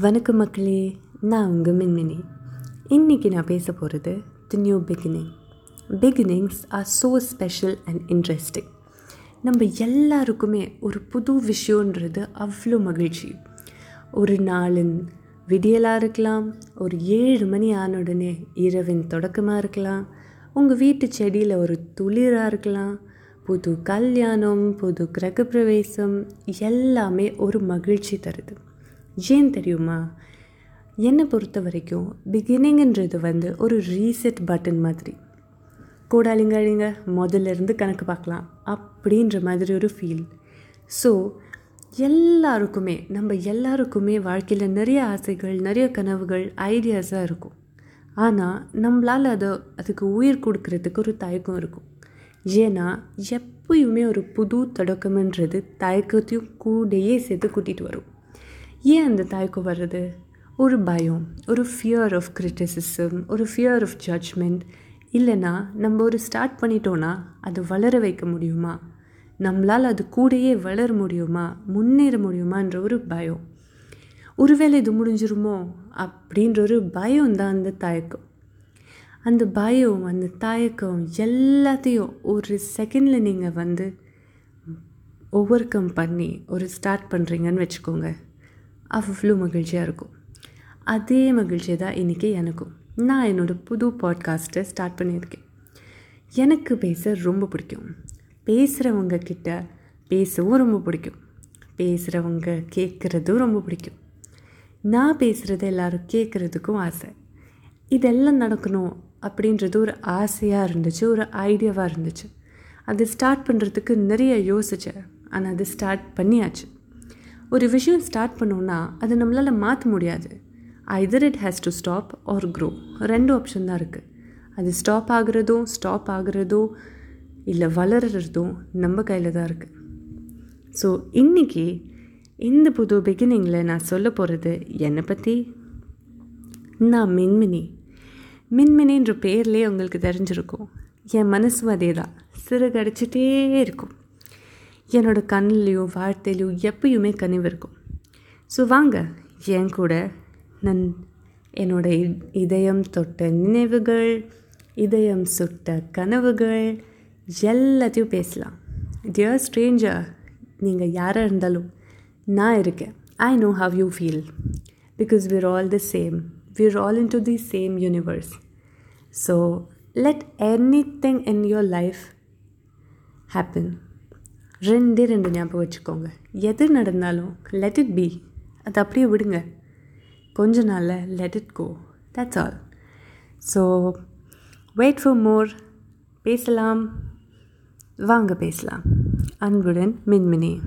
வணக்கம் மக்களே நான் உங்கள் மின்மினி இன்றைக்கி நான் பேச போகிறது the new beginning beginnings are so special and interesting நம்ம எல்லாருக்குமே ஒரு புது விஷயன்றது அவ்வளோ மகிழ்ச்சி. ஒரு நாளின் விடியலாக இருக்கலாம் ஒரு ஏழு மணி ஆன உடனே இரவின் தொடக்கமாக இருக்கலாம் உங்கள் வீட்டு செடியில் ஒரு துளிராக இருக்கலாம் புது கல்யாணம் புது கிரகப்பிரவேசம் எல்லாமே ஒரு மகிழ்ச்சி தருது. ஏன் தெரியுமா? என்னை பொறுத்த வரைக்கும் பிகினிங்ன்றது வந்து ஒரு ரீசெட் பட்டன் மாதிரி. கூடாலிங்க அழிங்க முதல்ல இருந்து கணக்கு பார்க்கலாம் அப்படின்ற மாதிரி ஒரு ஃபீல் ஸோ எல்லாருக்குமே நம்ம எல்லாருக்குமே வாழ்க்கையில் நிறைய ஆசைகள் நிறைய கனவுகள் ஐடியாஸாக இருக்கும். ஆனால் நம்மளால் அதை அதுக்கு உயிர் கொடுக்கறதுக்கு ஒரு தயக்கம் இருக்கும். ஏன்னா எப்பயுமே ஒரு புது தொடக்கம்ன்றது தயக்கத்தையும் கூடையே சேர்த்து கூட்டிகிட்டு வரும். ஏன் அந்த தயக்கம் வர்றது? ஒரு பயம் ஒரு ஃபியர் ஆஃப் கிரிட்டிசிசம் ஒரு ஃபியர் ஆஃப் ஜட்ஜ்மெண்ட் இல்லைன்னா நம்ம ஒரு ஸ்டார்ட் பண்ணிட்டோன்னா அது வளர வைக்க முடியுமா? நம்மளால் அது கூடயே வளர முடியுமா? முன்னேற முடியுமான்ற ஒரு பயம். ஒருவேளை இது முடிஞ்சிருமோ? அப்படின்ற ஒரு பயம் தான் அந்த தயக்கம் அந்த பயம் அந்த தயக்கம் எல்லாத்தையும் ஒரு செகண்டில் நீங்கள் வந்து ஓவர் கம் பண்ணி ஒரு ஸ்டார்ட் பண்ணுறீங்கன்னு வச்சுக்கோங்க. அவ்வளோ மகிழ்ச்சியாக இருக்கும். அதே மகிழ்ச்சி தான் இன்றைக்கி எனக்கும். நான் என்னோடய புது பாட்காஸ்ட்டை ஸ்டார்ட் பண்ணியிருக்கேன். எனக்கு பேச ரொம்ப பிடிக்கும். பேசுகிறவங்க கிட்ட பேசவும் ரொம்ப பிடிக்கும். பேசுகிறவங்க கேட்குறதும் ரொம்ப பிடிக்கும். நான் பேசுகிறத எல்லோரும் கேட்குறதுக்கும் ஆசை. இதெல்லாம் நடக்கணும் அப்படின்றது ஒரு ஆசையாக இருந்துச்சு ஒரு ஐடியாவாக இருந்துச்சு. அது ஸ்டார்ட் பண்ணுறதுக்கு நிறைய யோசித்தேன் ஆனால் அது ஸ்டார்ட் பண்ணியாச்சு. ஒரு விஷயம் ஸ்டார்ட் பண்ணோன்னா அது நம்மளால் மாற்ற முடியாது. Either it has to stop or grow ரெண்டு ஆப்ஷன் தான் இருக்குது அது ஸ்டாப் ஆகிறதோ ஸ்டாப் ஆகுறதோ இல்லை வளர்கிறதோ நம்ம கையில் தான் இருக்குது ஸோ இன்றைக்கி இந்த புது பிகினிங்கில் நான் சொல்ல போகிறது என்னை பற்றி நான் மின்மினி. மின்மினின்ற பேர்லேயே உங்களுக்கு தெரிஞ்சிருக்கும். என் மனசும் அதே தான் சிறகடிச்சிட்டே இருக்கும். என்னோடய கண்ணிலையும் வார்த்தையிலையும் எப்பயுமே கனிவு இருக்கும். ஸோ வாங்க என் கூட நன் என்னோட இதயம் தொட்ட நினைவுகள் இதயம் சுட்ட கனவுகள் எல்லாத்தையும் பேசலாம். டியர் ஸ்ட்ரேஞ்சர் நீங்கள் யாராக இருந்தாலும் நான் இருக்கேன். I know how you feel because we're all the same we're all into the same universe so let anything in your life happen ரெண்டே ரெண்டு ஞாபகம் வச்சுக்கோங்க. எது நடந்தாலும் லெட் இட் பி அது அப்படியே விடுங்க. கொஞ்ச நாளில் let it go that's all so wait for more பேசலாம். வாங்க பேசலாம். அன்புடன் மின்மினி.